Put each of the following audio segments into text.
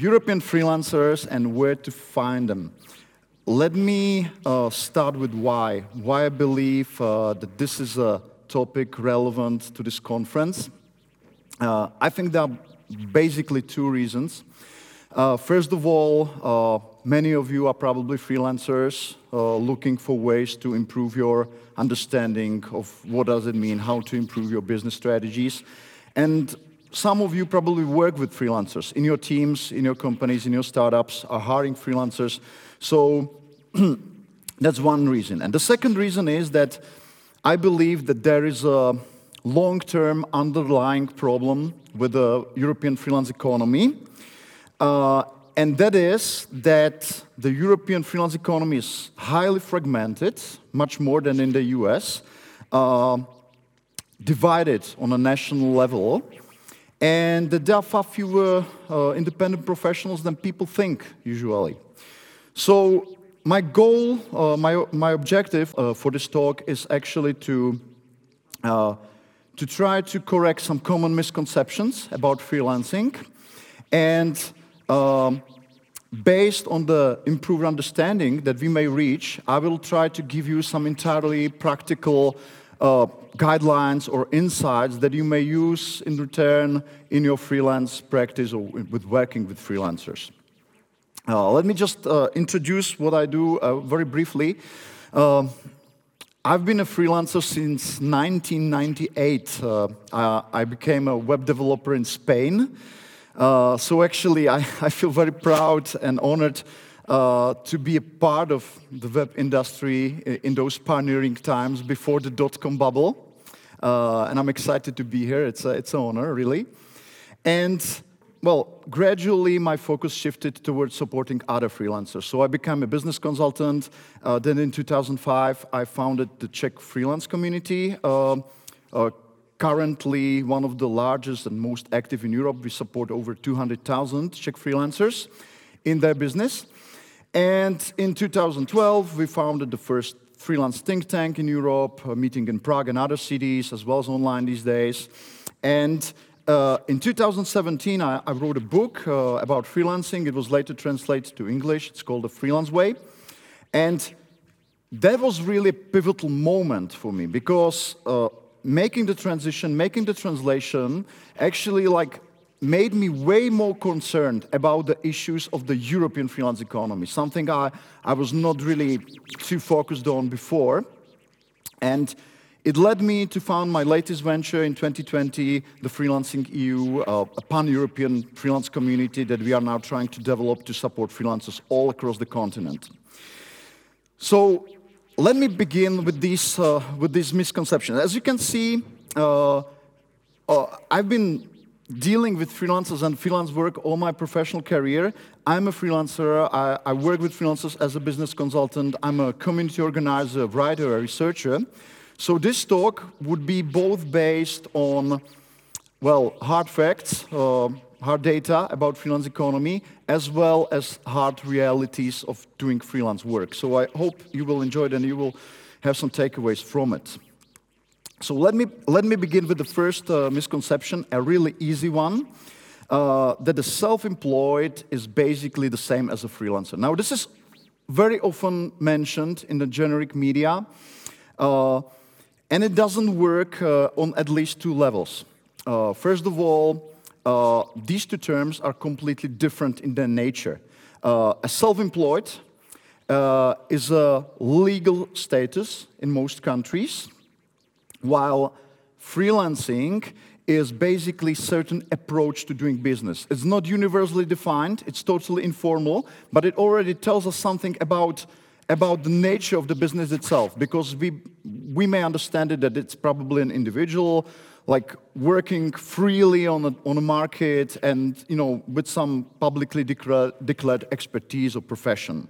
European freelancers and where to find them. Let me uh, start with why. Why I believe uh, that this is a topic relevant to this conference. Uh, I think there are basically two reasons. Uh, first of all, uh, many of you are probably freelancers uh, looking for ways to improve your understanding of what does it mean, how to improve your business strategies. And some of you probably work with freelancers in your teams, in your companies, in your startups, are hiring freelancers. So that's one reason. And the second reason is that I believe that there is a long term underlying problem with the European freelance economy. Uh, and that is that the European freelance economy is highly fragmented, much more than in the US, uh, divided on a national level, and there are far fewer uh, independent professionals than people think usually. So my goal, uh, my, my objective uh, for this talk is actually to, uh, to try to correct some common misconceptions about freelancing. And um, based on the improved understanding that we may reach, I will try to give you some entirely practical uh, guidelines or insights that you may use in return in your freelance practice or with working with freelancers. Uh, let me just uh, introduce what I do uh, very briefly. Um, I've been a freelancer since 1998. Uh, I became a web developer in Spain. Uh, so actually, I, I, feel very proud and honored uh, to be a part of the web industry in those pioneering times before the dot-com bubble. and I'm excited to be here. It's, a, it's an honor, really. And well, gradually my focus shifted towards supporting other freelancers. So I became a business consultant. Uh, then in 2005, I founded the Czech freelance community. Uh, uh, currently, one of the largest and most active in Europe. We support over 200,000 Czech freelancers in their business. And in 2012, we founded the first freelance think tank in Europe, meeting in Prague and other cities, as well as online these days. And uh, in 2017, I, I, wrote a book uh, about freelancing. It was later translated to English. It's called The Freelance Way. And that was really a pivotal moment for me because uh, making the transition, making the translation, actually like made me way more concerned about the issues of the European freelance economy, something I, I was not really too focused on before. And it led me to found my latest venture in 2020, the Freelancing EU, uh, a pan-European freelance community that we are now trying to develop to support freelancers all across the continent. So let me begin with this, uh, with this misconception. As you can see, uh, uh, I've been dealing with freelancers and freelance work all my professional career. I'm a freelancer. I, I work with freelancers as a business consultant. I'm a community organizer, writer, a researcher. So this talk would be both based on, well, hard facts, uh, hard data about freelance economy, as well as hard realities of doing freelance work. So I hope you will enjoy it and you will have some takeaways from it. So let me, let me begin with the first uh, misconception, a really easy one, uh, that the self-employed is basically the same as a freelancer. Now, this is very often mentioned in the generic media. Uh, and it doesn't work uh, on at least two levels. Uh, first of all, uh, these two terms are completely different in their nature. A self-employed is a legal status in most countries, while freelancing is basically certain approach to doing business. It's not universally defined, it's totally informal, but it already tells us something about about the nature of the business itself, because we, we may understand it that it's probably an individual, like working freely on a, on a market and, you know, with some publicly declared, declared expertise or profession.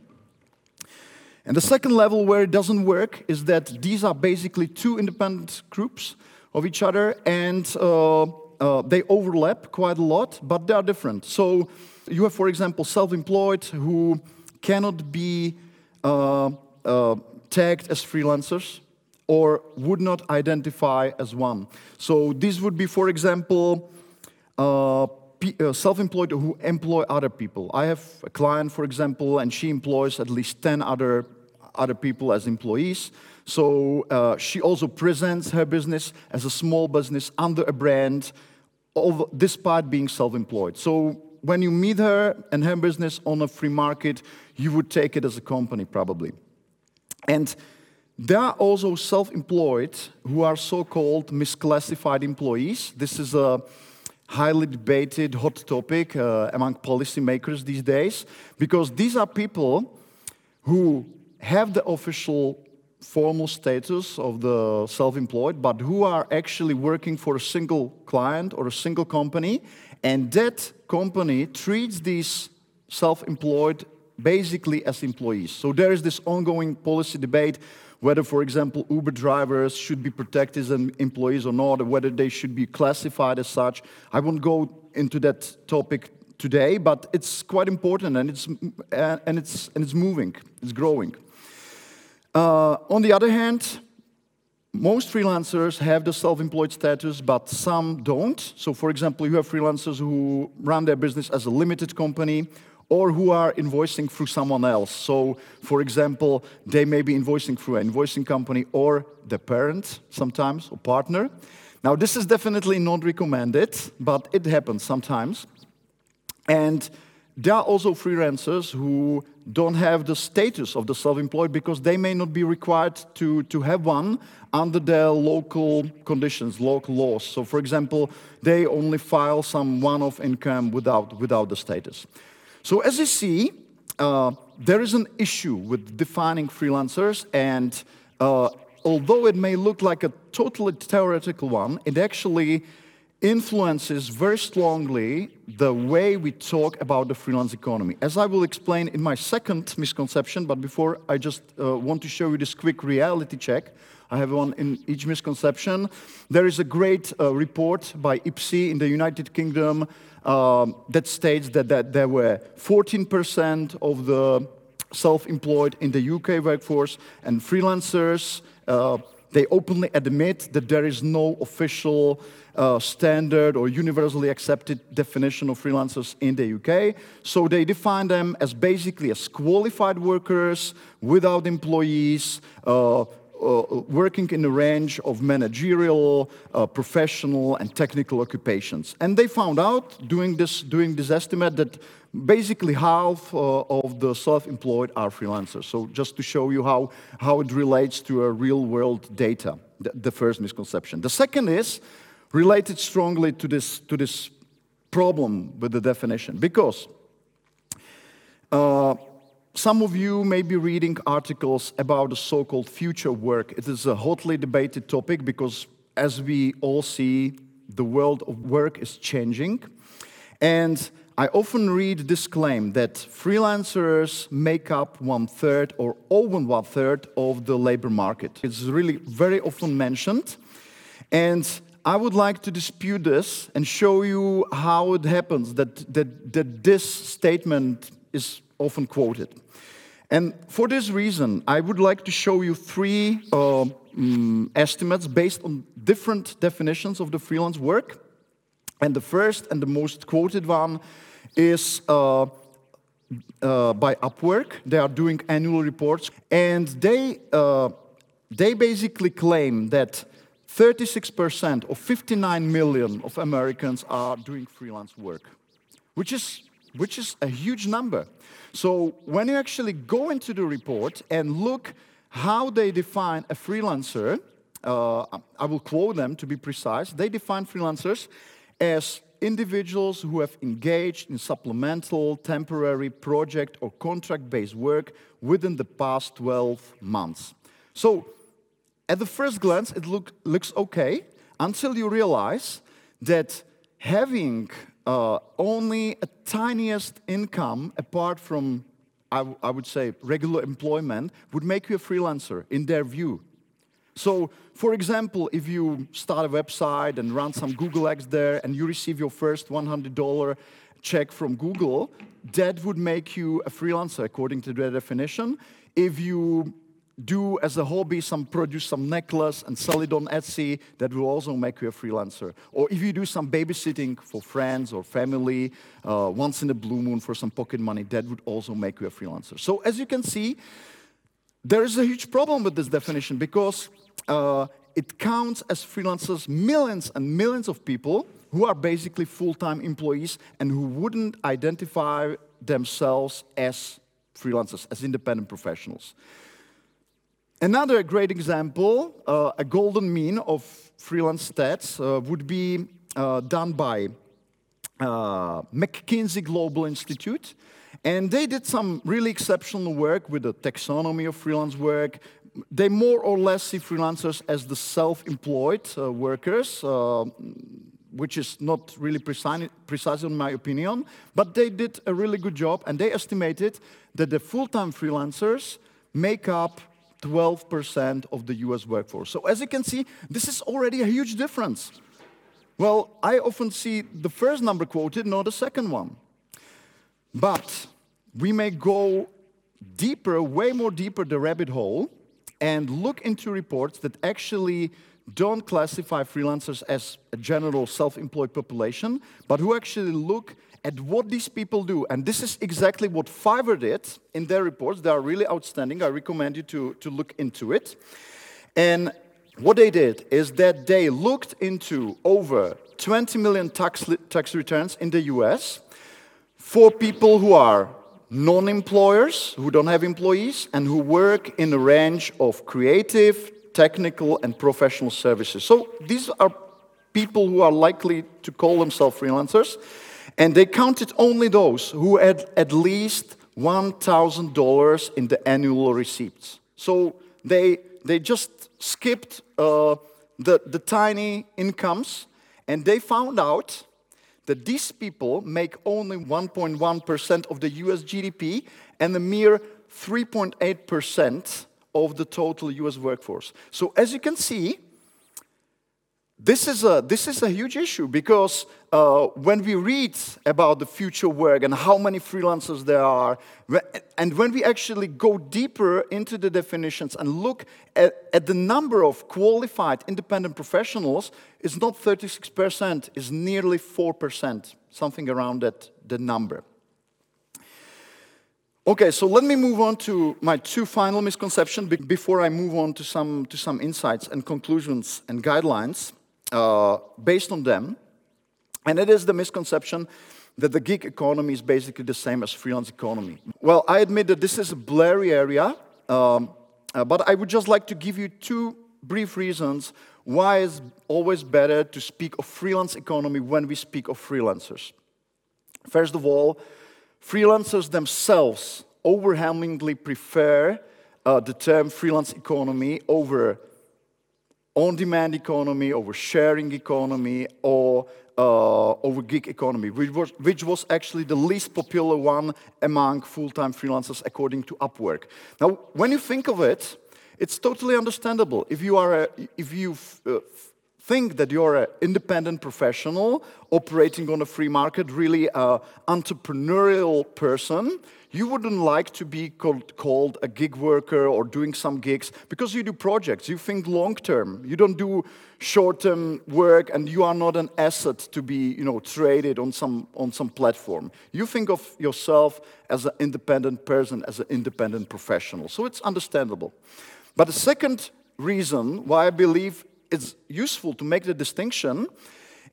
And the second level where it doesn't work is that these are basically two independent groups of each other and uh, uh, they overlap quite a lot, but they are different. So you have, for example, self-employed who cannot be uh, uh, tagged as freelancers or would not identify as one. So this would be, for example, uh, uh, self-employed who employ other people. I have a client, for example, and she employs at least 10 other, other people as employees. So uh, she also presents her business as a small business under a brand, despite being self-employed. So when you meet her and her business on a free market, you would take it as a company probably. And there are also self-employed who are so-called misclassified employees. This is a highly debated hot topic uh, among policymakers these days because these are people who have the official formal status of the self-employed but who are actually working for a single client or a single company and that company treats these self-employed basically as employees. So there is this ongoing policy debate whether, for example, Uber drivers should be protected as employees or not, or whether they should be classified as such. I won't go into that topic today, but it's quite important and it's, and it's, and it's moving, it's growing. Uh, on the other hand, most freelancers have the self-employed status, but some don't. So for example, you have freelancers who run their business as a limited company or who are invoicing through someone else. So for example, they may be invoicing through an invoicing company or the parent sometimes, or partner. Now this is definitely not recommended, but it happens sometimes. And there are also freelancers who don't have the status of the self-employed because they may not be required to, to have one under their local conditions, local laws. So for example, they only file some one-off income without, without the status. So as you see, uh, there is an issue with defining freelancers and uh, although it may look like a totally theoretical one, it actually influences very strongly the way we talk about the freelance economy. As I will explain in my second misconception, but before I just uh, want to show you this quick reality check. I have one in each misconception. There is a great uh, report by IPSE in the United Kingdom um, that states that, that there were 14% of the self-employed in the UK workforce and freelancers uh, they openly admit that there is no official uh, standard or universally accepted definition of freelancers in the UK. So they define them as basically as qualified workers without employees, uh, working in a range of managerial, uh, professional, and technical occupations. And they found out, doing this, doing this estimate, that basically half uh, of the self-employed are freelancers. So just to show you how, how it relates to a real-world data, the, the, first misconception. The second is related strongly to this, to this problem with the definition, because uh, some of you may be reading articles about the so-called future work. It is a hotly debated topic because as we all see, the world of work is changing. And I often read this claim that freelancers make up one third or over one third of the labor market. It's really very often mentioned. And I would like to dispute this and show you how it happens that, that, that this statement is often quoted. And for this reason, I would like to show you three uh, um, estimates based on different definitions of the freelance work. And the first and the most quoted one is uh, uh, by Upwork. They are doing annual reports, and they, uh, they basically claim that 36% of 59 million of Americans are doing freelance work, which is, which is a huge number. So when you actually go into the report and look how they define a freelancer, uh, I will quote them to be precise, they define freelancers as individuals who have engaged in supplemental, temporary, project or contract-based work within the past 12 months. So at the first glance, it look, looks okay until you realize that having uh, only a tiniest income apart from, I, would say, regular employment would make you a freelancer in their view. So, for example, if you start a website and run some Google ads there and you receive your first $100 check from Google, that would make you a freelancer according to their definition. If you do as a hobby some produce some necklace and sell it on Etsy, that will also make you a freelancer. Or if you do some babysitting for friends or family uh, once in a blue moon for some pocket money, that would also make you a freelancer. So as you can see, there is a huge problem with this definition because uh, it counts as freelancers millions and millions of people who are basically full-time employees and who wouldn't identify themselves as freelancers, as independent professionals. Another great example, uh, a golden mean of freelance stats, uh, would be uh, done by uh, McKinsey Global Institute. And they did some really exceptional work with the taxonomy of freelance work. They more or less see freelancers as the self employed uh, workers, uh, which is not really precise, precise in my opinion. But they did a really good job and they estimated that the full time freelancers make up 12% of the US workforce. So as you can see, this is already a huge difference. Well, I often see the first number quoted, not the second one. But we may go deeper, way more deeper the rabbit hole and look into reports that actually don't classify freelancers as a general self-employed population, but who actually look at what these people do. And this is exactly what Fiverr did in their reports. They are really outstanding. I recommend you to, to look into it. And what they did is that they looked into over 20 million tax, tax returns in the US for people who are non employers, who don't have employees, and who work in a range of creative, technical, and professional services. So these are people who are likely to call themselves freelancers. And they counted only those who had at least $1,000 in the annual receipts. So they, they just skipped uh, the, the tiny incomes and they found out that these people make only 1.1% of the US GDP and a mere 3.8% of the total US workforce. So, as you can see, this is a, this is a huge issue because uh, when we read about the future work and how many freelancers there are, and when we actually go deeper into the definitions and look at, at the number of qualified independent professionals, it's not 36%, it's nearly 4%, something around that the number. Okay, so let me move on to my two final misconceptions before I move on to some, to some insights and conclusions and guidelines uh, based on them. And it is the misconception that the gig economy is basically the same as freelance economy. Well, I admit that this is a blurry area, um, uh, but I would just like to give you two brief reasons why it's always better to speak of freelance economy when we speak of freelancers. First of all, freelancers themselves overwhelmingly prefer uh, the term freelance economy over on-demand economy, over sharing economy, or uh, over gig economy, which was, which was actually the least popular one among full-time freelancers according to Upwork. Now, when you think of it, it's totally understandable. If you are a, if you uh, think that you're an independent professional operating on a free market, really an entrepreneurial person, you wouldn't like to be called, called, a gig worker or doing some gigs because you do projects. You think long term. You don't do short term work, and you are not an asset to be, you know, traded on some on some platform. You think of yourself as an independent person, as an independent professional. So it's understandable. But the second reason why I believe it's useful to make the distinction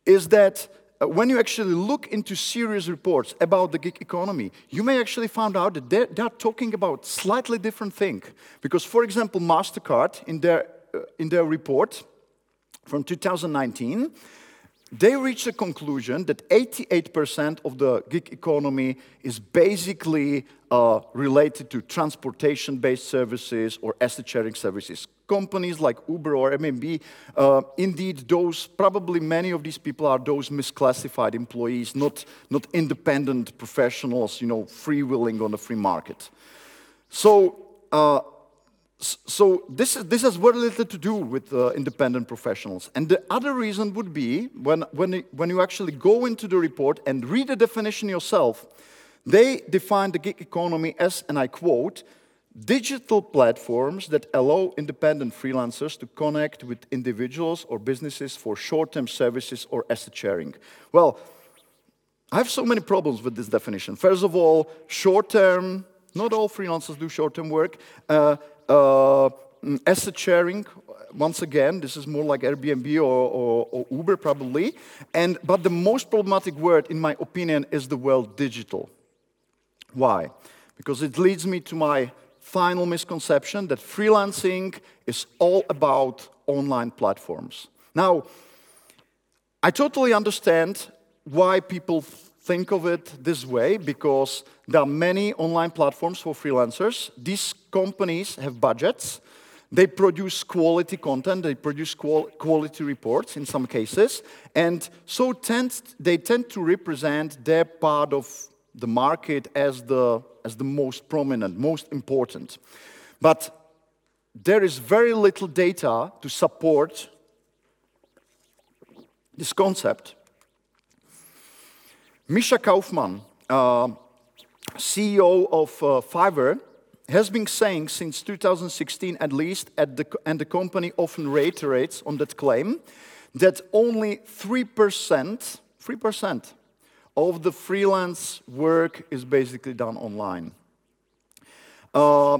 is that uh, when you actually look into serious reports about the gig economy, you may actually find out that they're, they're talking about slightly different thing. Because, for example, MasterCard, in their, uh, in their report from 2019, they reached a conclusion that 88% of the gig economy is basically uh, related to transportation based services or asset sharing services. Companies like Uber or Airbnb, uh, indeed, those probably many of these people are those misclassified employees, not, not independent professionals, you know, freewheeling on the free market. So, uh, so this, is, this has very little to do with uh, independent professionals. And the other reason would be when, when, when you actually go into the report and read the definition yourself, they define the gig economy as, and I quote, digital platforms that allow independent freelancers to connect with individuals or businesses for short term services or asset sharing. Well, I have so many problems with this definition. First of all, short term, not all freelancers do short term work. Uh, Uh, mm, asset sharing, once again, this is more like Airbnb or, or, or, Uber probably. And, but the most problematic word, in my opinion, is the word digital. Why? Because it leads me to my final misconception that freelancing is all about online platforms. Now, I totally understand why people think of it this way because there are many online platforms for freelancers. These companies have budgets. They produce quality content, they produce qual quality reports in some cases, and so tend, they tend to represent their part of the market as the, as the most prominent, most important. But there is very little data to support this concept. Micha Kaufman, uh, CEO of uh, Fiverr, has been saying since 2016 at least, at the, and the company often reiterates on that claim, that only 3%, 3% of the freelance work is basically done online. Uh,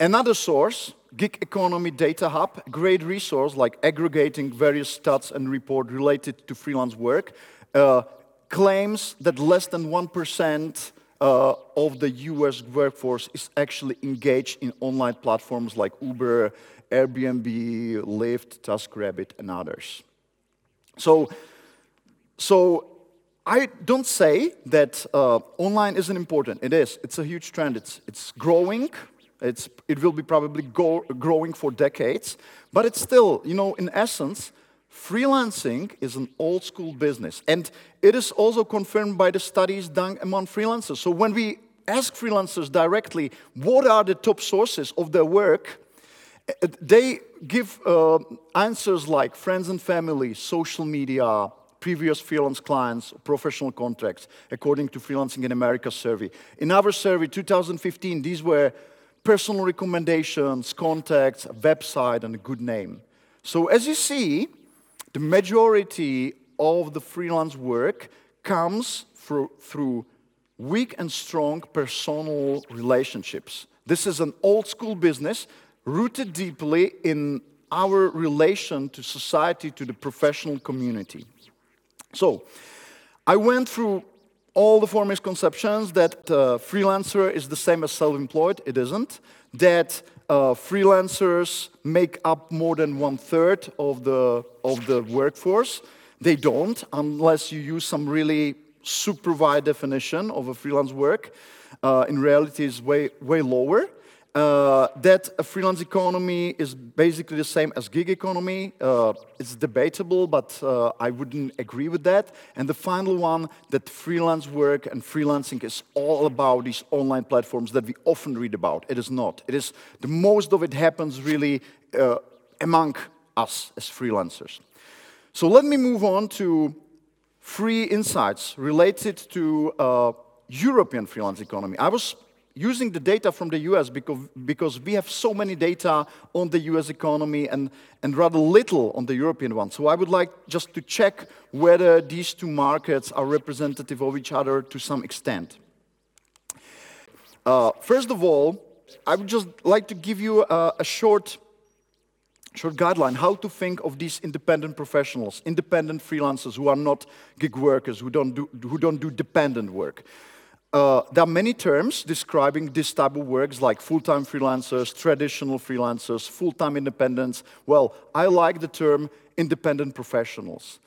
another source, Gig Economy Data Hub, great resource like aggregating various stats and report related to freelance work, uh, claims that less than 1% uh, of the US workforce is actually engaged in online platforms like Uber, Airbnb, Lyft, TaskRabbit, and others. So, so I don't say that uh, online isn't important. It is. It's a huge trend. It's, it's growing. It's, it will be probably go, growing for decades. But it's still, you know, in essence, freelancing is an old school business. And it is also confirmed by the studies done among freelancers. So when we ask freelancers directly what are the top sources of their work, eh, they give uh, answers like friends and family, social media, previous freelance clients, professional contracts, according to Freelancing in America survey. In our survey, 2015, these were personal recommendations, contacts, website, and a good name. So as you see, the majority of the freelance work comes through, through weak and strong personal relationships. This is an old school business rooted deeply in our relation to society, to the professional community. So, I went through all the four misconceptions that uh, freelancer is the same as self-employed. It isn't. That uh, freelancers make up more than one third of the of the workforce. They don't, unless you use some really super wide definition of a freelance work. Uh, in reality, is way way lower uh, that a freelance economy is basically the same as gig economy. Uh, it's debatable, but uh, I wouldn't agree with that. And the final one, that freelance work and freelancing is all about these online platforms that we often read about. It is not. It is the most of it happens really uh, among us as freelancers. So let me move on to three insights related to uh, European freelance economy. I was using the data from the US because, because we have so many data on the US economy and, and rather little on the European one. So I would like just to check whether these two markets are representative of each other to some extent. Uh, first of all, I would just like to give you a, a short short guideline how to think of these independent professionals, independent freelancers who are not gig workers, who don't do, who don't do dependent work. Uh, there are many terms describing this type of works like full-time freelancers, traditional freelancers, full-time independents. Well, I like the term independent professionals.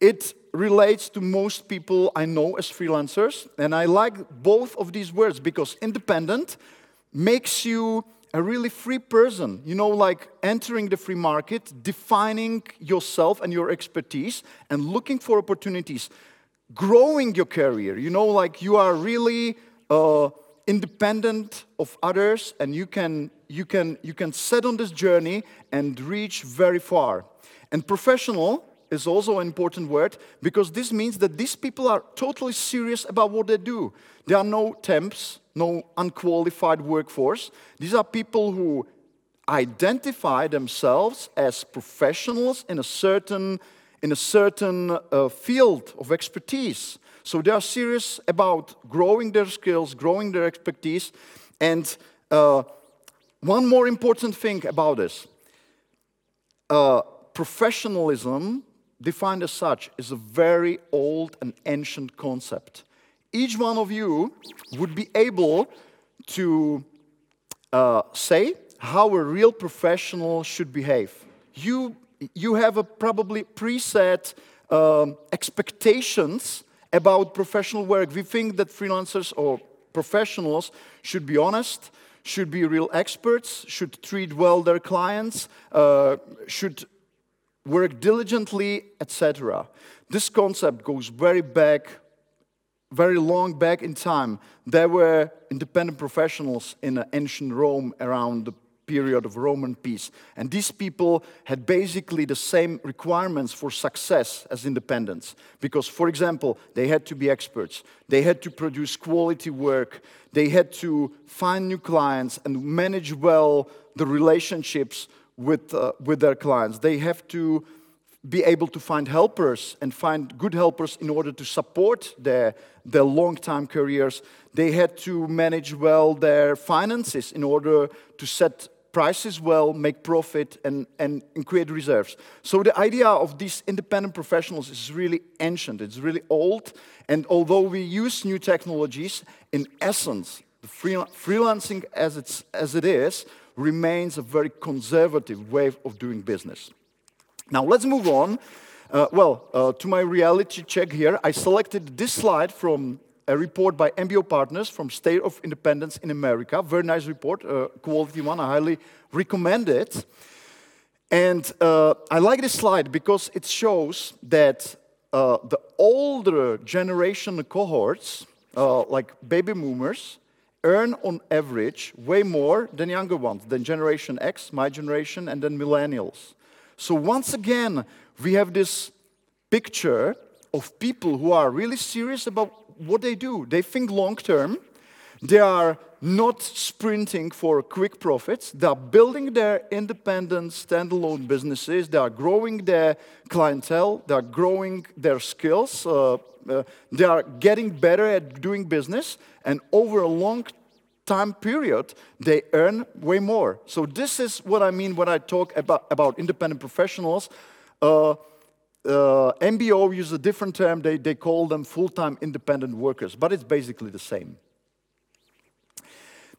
It relates to most people I know as freelancers, and I like both of these words because independent makes you a really free person, you know, like entering the free market, defining yourself and your expertise, and looking for opportunities growing your career. You know, like you are really uh, independent of others, and you can you can you can set on this journey and reach very far. And professional is also an important word because this means that these people are totally serious about what they do. There are no temps, no unqualified workforce. These are people who identify themselves as professionals in a certain, in a certain uh, field of expertise. So they are serious about growing their skills, growing their expertise. And uh, one more important thing about this uh, professionalism, defined as such, is a very old and ancient concept. Each one of you would be able to uh, say how a real professional should behave. You, you have a probably preset um, expectations about professional work. We think that freelancers or professionals should be honest, should be real experts, should treat well their clients, uh, should work diligently, etc. This concept goes very back, very long back in time. There were independent professionals in ancient Rome around the period of Roman peace. And these people had basically the same requirements for success as independents. Because, for example, they had to be experts, they had to produce quality work, they had to find new clients and manage well the relationships with, uh, with their clients. They have to be able to find helpers and find good helpers in order to support their, their long time careers. They had to manage well their finances in order to set prices well, make profit, and, and, and create reserves. So the idea of these independent professionals is really ancient, it's really old. And although we use new technologies, in essence, the free, freelancing as, it's, as it is remains a very conservative way of doing business. Now let's move on. Uh, well, uh, to my reality check here, I selected this slide from a report by MBO Partners from State of Independence in America. Very nice report, uh, quality one. I highly recommend it. And uh, I like this slide because it shows that uh, the older generation cohorts, uh, like baby boomers, earn on average way more than younger ones, than Generation X, my generation, and then millennials. So once again, we have this picture of people who are really serious about what they do. They think long term. They are not sprinting for quick profits. They are building their independent, standalone businesses. They are growing their clientele. They are growing their skills. Uh, uh, they are getting better at doing business. And over a long time period, they earn way more. So this is what I mean when I talk about, about independent professionals. Uh, uh, MBO uses a different term. They, they call them full-time independent workers, but it's basically the same.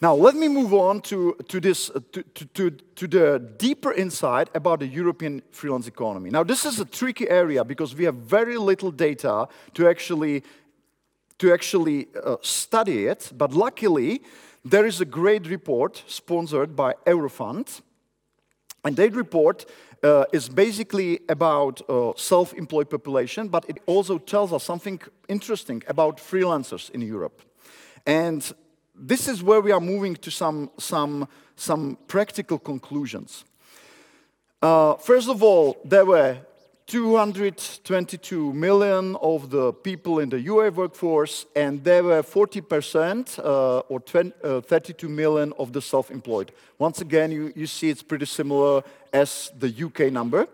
Now, let me move on to, to, this, uh, to, to, to, the deeper insight about the European freelance economy. Now, this is a tricky area because we have very little data to actually, to actually uh, study it, but luckily, there is a great report sponsored by Eurofound, and that report uh, is basically about uh, self-employed population, but it also tells us something interesting about freelancers in Europe. And this is where we are moving to some, some, some practical conclusions. Uh, first of all, there were 222 million of the people in the UA workforce, and there were 40% uh, or 20, uh, 32 million of the self-employed. Once again, you, you see it's pretty similar as the UK number.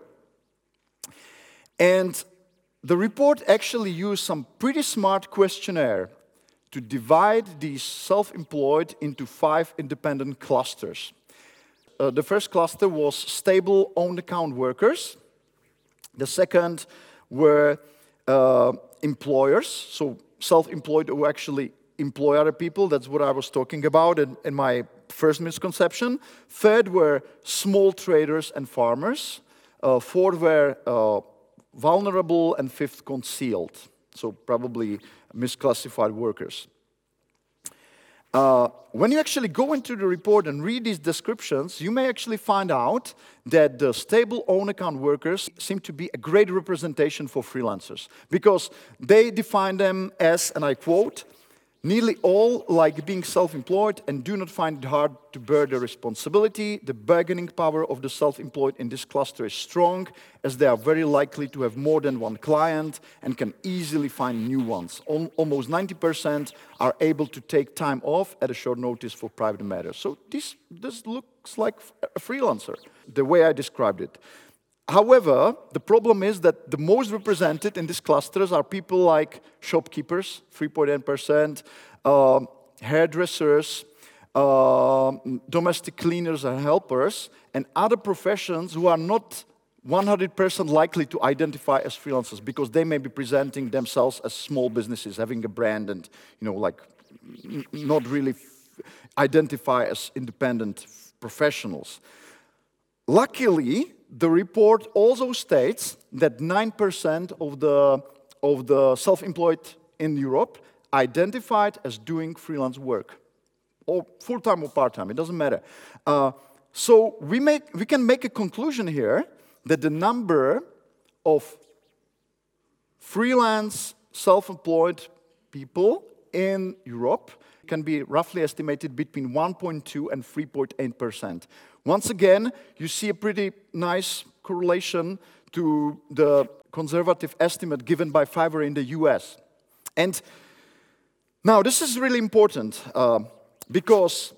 And the report actually used some pretty smart questionnaire to divide these self-employed into five independent clusters. Uh, the first cluster was stable own account workers. The second were uh, employers, so self-employed who actually employ other people. That's what I was talking about in, in my first misconception. Third were small traders and farmers. Uh, fourth were uh, vulnerable, and fifth concealed. So probably misclassified workers. Uh, when you actually go into the report and read these descriptions, you may actually find out that the stable own account workers seem to be a great representation for freelancers because they define them as, and I quote, Nearly all like being self employed and do not find it hard to bear the responsibility. The bargaining power of the self employed in this cluster is strong, as they are very likely to have more than one client and can easily find new ones. Almost 90% are able to take time off at a short notice for private matters. So this, this looks like a freelancer, the way I described it. However, the problem is that the most represented in these clusters are people like shopkeepers, 3.8%, uh, hairdressers, uh, domestic cleaners and helpers, and other professions who are not 100% likely to identify as freelancers because they may be presenting themselves as small businesses, having a brand and, you know, like not really identify as independent professionals. Luckily, the report also states that 9% of the, of the self employed in Europe identified as doing freelance work, or full time or part time, it doesn't matter. Uh, so we, make, we can make a conclusion here that the number of freelance self employed people in Europe can be roughly estimated between 1.2 and 3.8 percent. Once again, you see a pretty nice correlation to the conservative estimate given by Fiverr in the US. And now, this is really important uh, because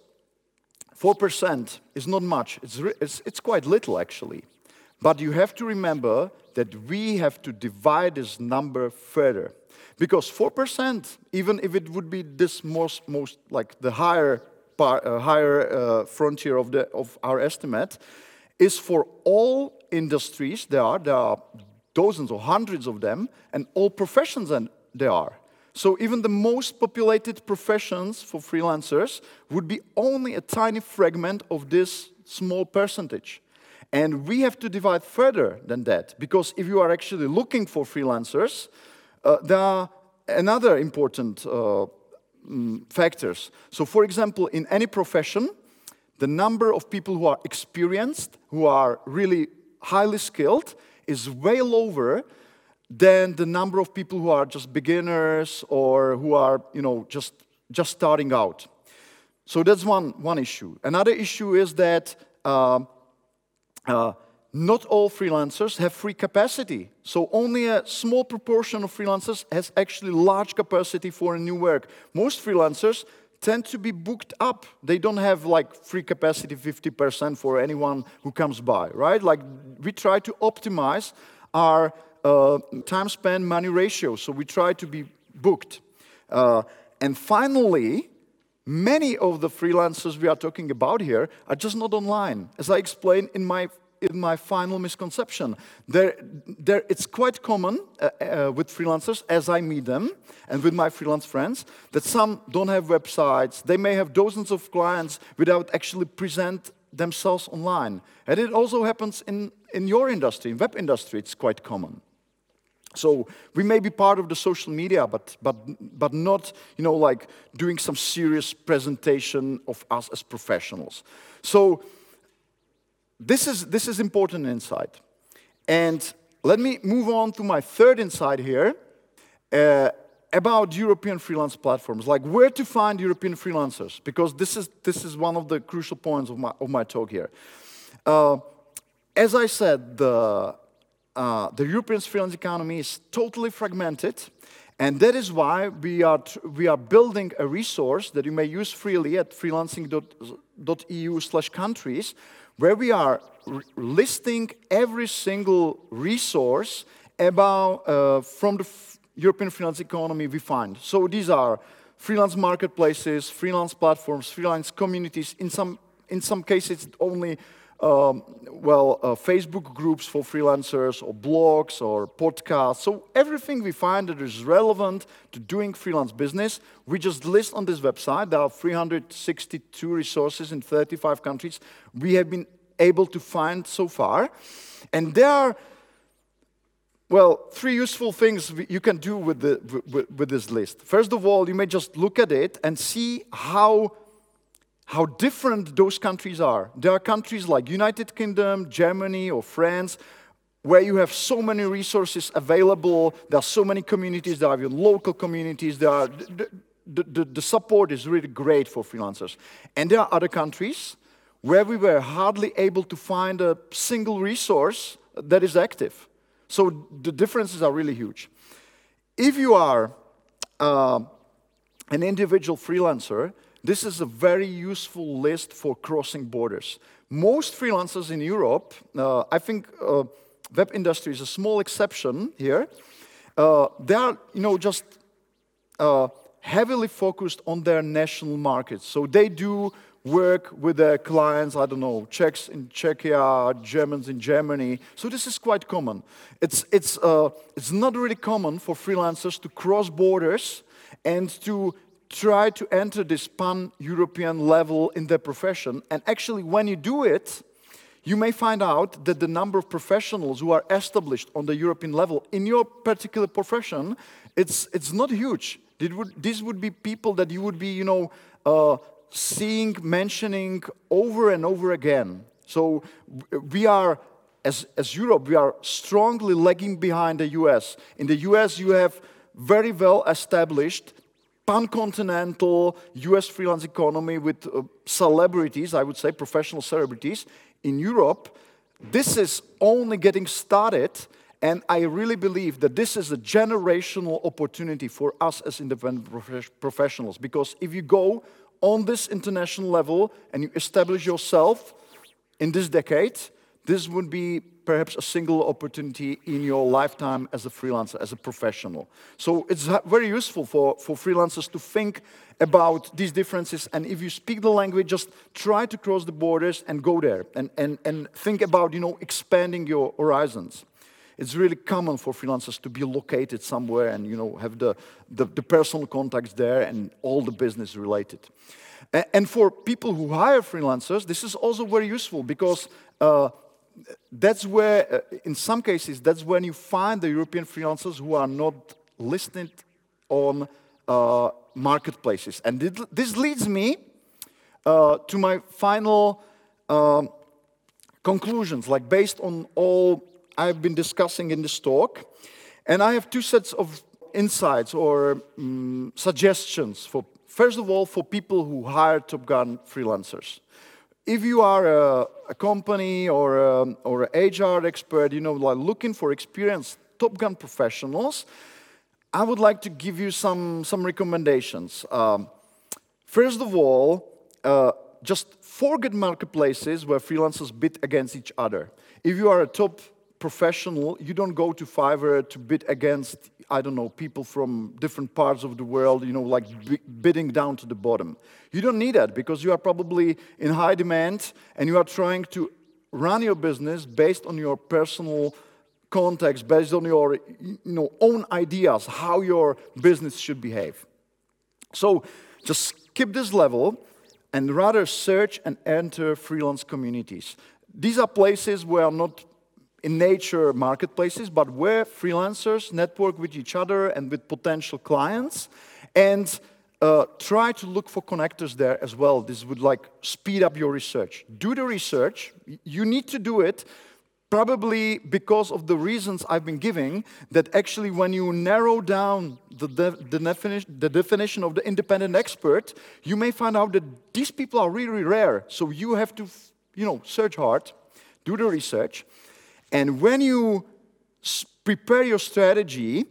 4% is not much, it's, it's, it's quite little actually. But you have to remember that we have to divide this number further. Because 4%, even if it would be this most, most like the higher uh, higher uh, frontier of, the, of our estimate, is for all industries, there are, there are dozens or hundreds of them, and all professions and there are. So even the most populated professions for freelancers would be only a tiny fragment of this small percentage. And we have to divide further than that, because if you are actually looking for freelancers, uh, there are another important uh, um, factors. So, for example, in any profession, the number of people who are experienced, who are really highly skilled, is way lower than the number of people who are just beginners or who are, you know, just, just starting out. So that's one, one issue. Another issue is that uh, uh, not all freelancers have free capacity. So only a small proportion of freelancers has actually large capacity for a new work. Most freelancers tend to be booked up. They don't have like free capacity 50% for anyone who comes by, right? Like we try to optimize our uh, time spent money ratio. So we try to be booked. Uh, and finally, many of the freelancers we are talking about here are just not online. As I explained in my in my final misconception. There, there, it's quite common uh, uh, with freelancers, as I meet them, and with my freelance friends, that some don't have websites. They may have dozens of clients without actually present themselves online. And it also happens in, in your industry, in web industry, it's quite common. So we may be part of the social media, but, but, but not, you know, like doing some serious presentation of us as professionals. So this is, this is important insight. And let me move on to my third insight here uh, about European freelance platforms, like where to find European freelancers, because this is, this is one of the crucial points of my, of my talk here. Uh, as I said, the, uh, the European freelance economy is totally fragmented, and that is why we are, we are building a resource that you may use freely at freelancing.eu slash countries, where we are listing every single resource about uh, from the European freelance economy we find. So these are freelance marketplaces, freelance platforms, freelance communities. In some in some cases, only um, well uh, Facebook groups for freelancers, or blogs, or podcasts. So everything we find that is relevant to doing freelance business, we just list on this website. There are 362 resources in 35 countries we have been able to find so far. And there are, well, three useful things you can do with, the, with, with this list. First of all, you may just look at it and see how how different those countries are. There are countries like United Kingdom, Germany, or France where you have so many resources available. There are so many communities. There are even local communities. There are the, the, the support is really great for freelancers. And there are other countries where we were hardly able to find a single resource that is active. So the differences are really huge. If you are uh, an individual freelancer, this is a very useful list for crossing borders. Most freelancers in Europe, uh, I think uh, web industry is a small exception here, uh, they are, you know, just uh, heavily focused on their national markets. So they do work with their clients, I don't know, Czechs in Czechia, Germans in Germany. So this is quite common. It's, it's, uh, it's not really common for freelancers to cross borders and to try to enter this pan-European level in their profession. And actually, when you do it, you may find out that the number of professionals who are established on the European level in your particular profession, it's, it's not huge. Would, these would be people that you would be, you know, uh, seeing, mentioning over and over again. So we are, as, as Europe, we are strongly lagging behind the US. In the US, you have very well established pan-continental US freelance economy with uh, celebrities, I would say, professional celebrities. In Europe, this is only getting started, and I really believe that this is a generational opportunity for us as independent prof professionals. Because if you go on this international level and you establish yourself in this decade, this would be perhaps a single opportunity in your lifetime as a freelancer, as a professional. So it's very useful for, for freelancers to think about these differences. And if you speak the language, just try to cross the borders and go there and, and, and think about, you know, expanding your horizons. It's really common for freelancers to be located somewhere and, you know, have the, the, the personal contacts there and all the business related. And for people who hire freelancers, this is also very useful because uh, that's where, uh, in some cases, that's when you find the European freelancers who are not listed on uh, marketplaces. And this leads me uh, to my final um, conclusions, like based on all I've been discussing in this talk. And I have two sets of insights or um, suggestions for, first of all, for people who hire Top Gun freelancers if you are a, a company or a, or an HR expert, you know, like looking for experienced Top Gun professionals, I would like to give you some, some recommendations. Um, first of all, uh, just forget marketplaces where freelancers bid against each other. If you are a top professional, you don't go to Fiverr to bid against, I don't know, people from different parts of the world, you know, like bidding down to the bottom. You don't need that because you are probably in high demand and you are trying to run your business based on your personal context, based on your you know, own ideas, how your business should behave. So just skip this level and rather search and enter freelance communities. These are places where not in nature marketplaces, but where freelancers network with each other and with potential clients and uh, try to look for connectors there as well. This would like speed up your research. Do the research. You need to do it probably because of the reasons I've been giving, that actually when you narrow down the, de the, definition, the definition of the independent expert, you may find out that these people are really rare. So you have to, you know, search hard, do the research, and when you prepare your strategy,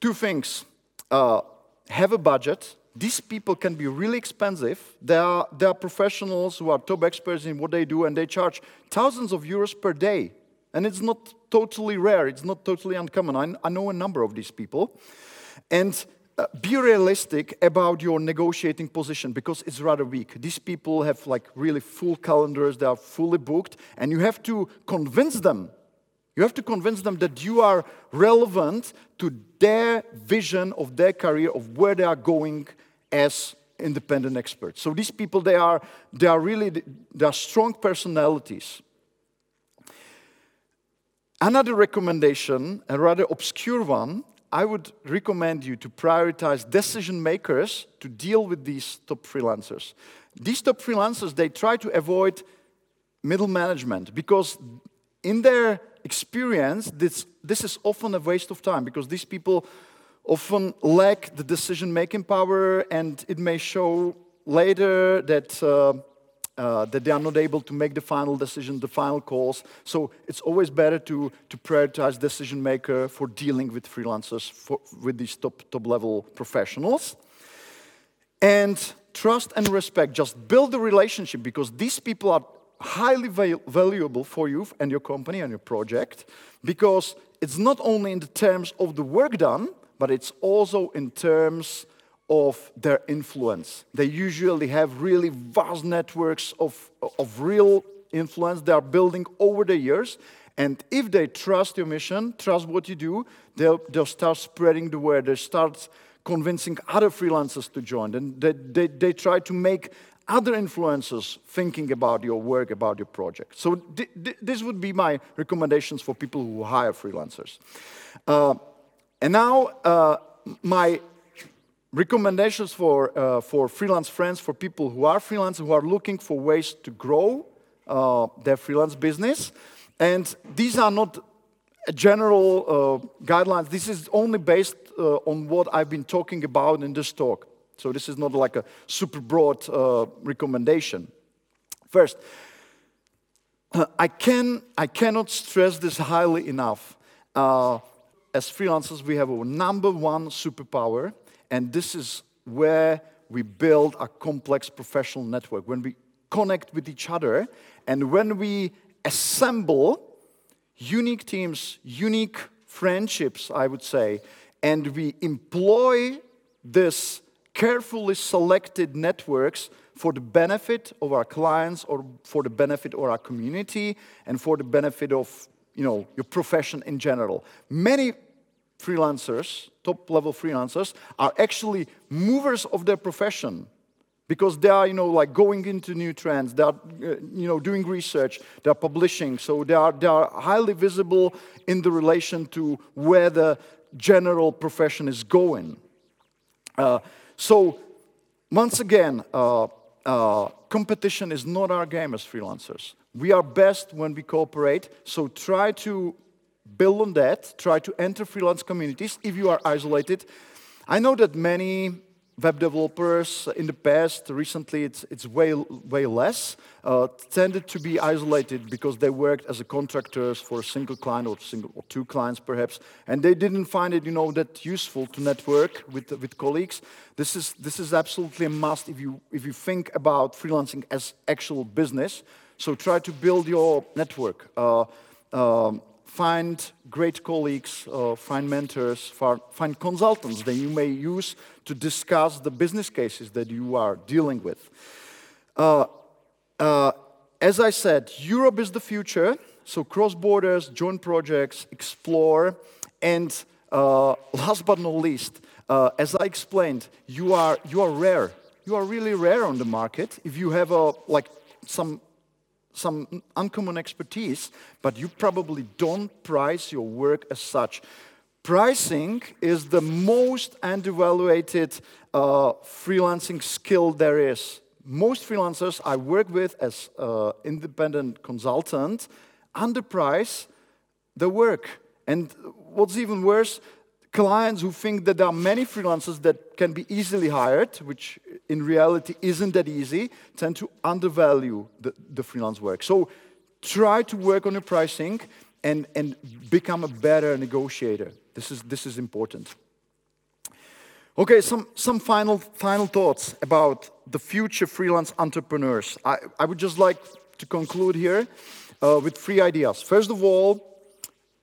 two things. Uh, have a budget. These people can be really expensive. They are, they are professionals who are top experts in what they do, and they charge thousands of euros per day. And it's not totally rare, it's not totally uncommon. I, I know a number of these people. And Uh, be realistic about your negotiating position because it's rather weak. These people have like really full calendars, they are fully booked, and you have to convince them. You have to convince them that you are relevant to their vision of their career, of where they are going as independent experts. So these people, they are, they are really, they are strong personalities. Another recommendation, a rather obscure one, I would recommend you to prioritize decision makers to deal with these top freelancers. These top freelancers, they try to avoid middle management because in their experience, this, this is often a waste of time because these people often lack the decision making power, and it may show later that. Uh, uh, that they are not able to make the final decision, the final calls. So it's always better to, to prioritize decision maker for dealing with freelancers, for, with these top, top level professionals. And trust and respect, just build the relationship because these people are highly val valuable for you and your company and your project because it's not only in the terms of the work done, but it's also in terms of their influence. They usually have really vast networks of, of real influence they are building over the years. And if they trust your mission, trust what you do, they'll, they'll start spreading the word. They start convincing other freelancers to join. And they, they, they try to make other influencers thinking about your work, about your project. So th th this would be my recommendations for people who hire freelancers. Uh, and now uh, my recommendations for, uh, for freelance friends, for people who are freelance, who are looking for ways to grow uh, their freelance business. And these are not general uh, guidelines. This is only based uh, on what I've been talking about in this talk. So this is not like a super broad uh, recommendation. First, uh, I, can, I cannot stress this highly enough. as freelancers, we have a number one superpower, and this is where we build a complex professional network. When we connect with each other and when we assemble unique teams, unique friendships, I would say, and we employ this carefully selected networks for the benefit of our clients or for the benefit of our community and for the benefit of you know, your profession in general. Many freelancers, top level freelancers, are actually movers of their profession because they are, you know, like going into new trends. They are, uh, you know, doing research. They are publishing. So they are, they are highly visible in the relation to where the general profession is going. Uh, so once again, uh, uh, competition is not our game as freelancers. We are best when we cooperate. So try to build on that, try to enter freelance communities if you are isolated. I know that many web developers in the past, recently it's, it's way, way less, uh, tended to be isolated because they worked as a contractors for a single client or, single, or two clients perhaps, and they didn't find it, you know, that useful to network with, with colleagues. This is, this is absolutely a must if you, if you think about freelancing as actual business. So try to build your network. Uh, um, find great colleagues, uh, find mentors, find consultants that you may use to discuss the business cases that you are dealing with. Uh, uh, as I said, Europe is the future, so cross borders, joint projects, explore, and uh, last but not least, uh, as I explained, you are, you are rare. You are really rare on the market. If you have a, like some some uncommon expertise, but you probably don't price your work as such. Pricing is the most undervalued uh, freelancing skill there is. Most freelancers I work with as uh, independent consultant underprice the work. And what's even worse, clients who think that there are many freelancers that can be easily hired, which in reality isn't that easy, tend to undervalue the, the freelance work. So try to work on your pricing and, and become a better negotiator. This is, this is important. Okay, some, some final, final thoughts about the future freelance entrepreneurs. I, I would just like to conclude here uh, with three ideas. First of all,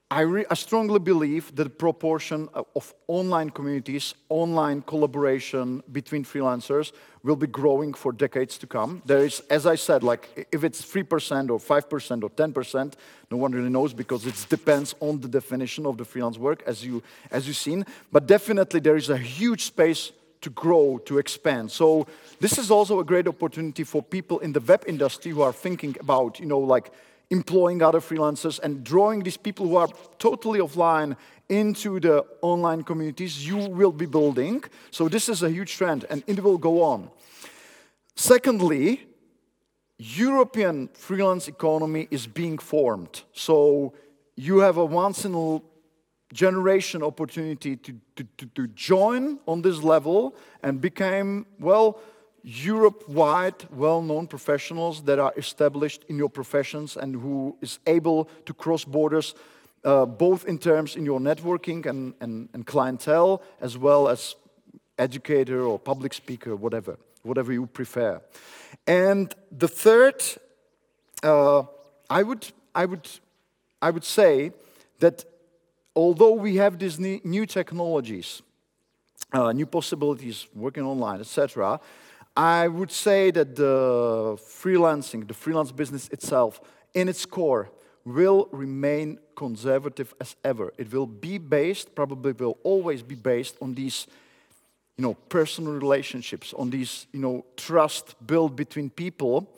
I, I, strongly believe that the proportion uh, of online communities, online collaboration between freelancers will be growing for decades to come. There is, as I said, like if it's 3% or 5% or 10%, no one really knows because it depends on the definition of the freelance work as, you, as you've seen. But definitely there is a huge space to grow, to expand. So this is also a great opportunity for people in the web industry who are thinking about, you know, like employing other freelancers and drawing these people who are totally offline into the online communities you will be building. So this is a huge trend and it will go on. Secondly, European freelance economy is being formed. So you have a once in a generation opportunity to, to, to, to join on this level and became, well, Europe-wide well-known professionals that are established in your professions and who is able to cross borders uh, both in terms in your networking and, and, and, clientele as well as educator or public speaker, whatever, whatever you prefer. And the third, uh, I, would, I, would, I would say that although we have these new technologies, uh, new possibilities working online, etc., I would say that the freelancing, the freelance business itself, in its core, will remain conservative as ever. It will be based, probably will always be based on these, you know, personal relationships, on these, you know, trust built between people,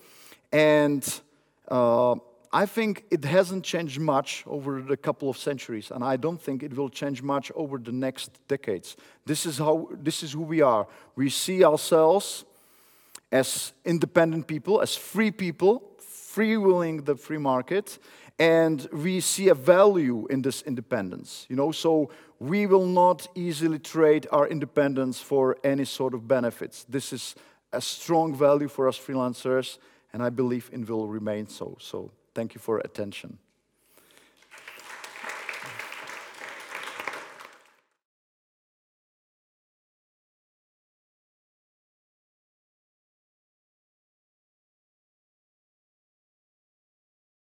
and uh, I think it hasn't changed much over the couple of centuries, and I don't think it will change much over the next decades. This is how, this is who we are. We see ourselves as independent people, as free people, free willing the free market, and we see a value in this independence. You know, so we will not easily trade our independence for any sort of benefits. This is a strong value for us freelancers, and I believe it will remain so. So thank you for attention.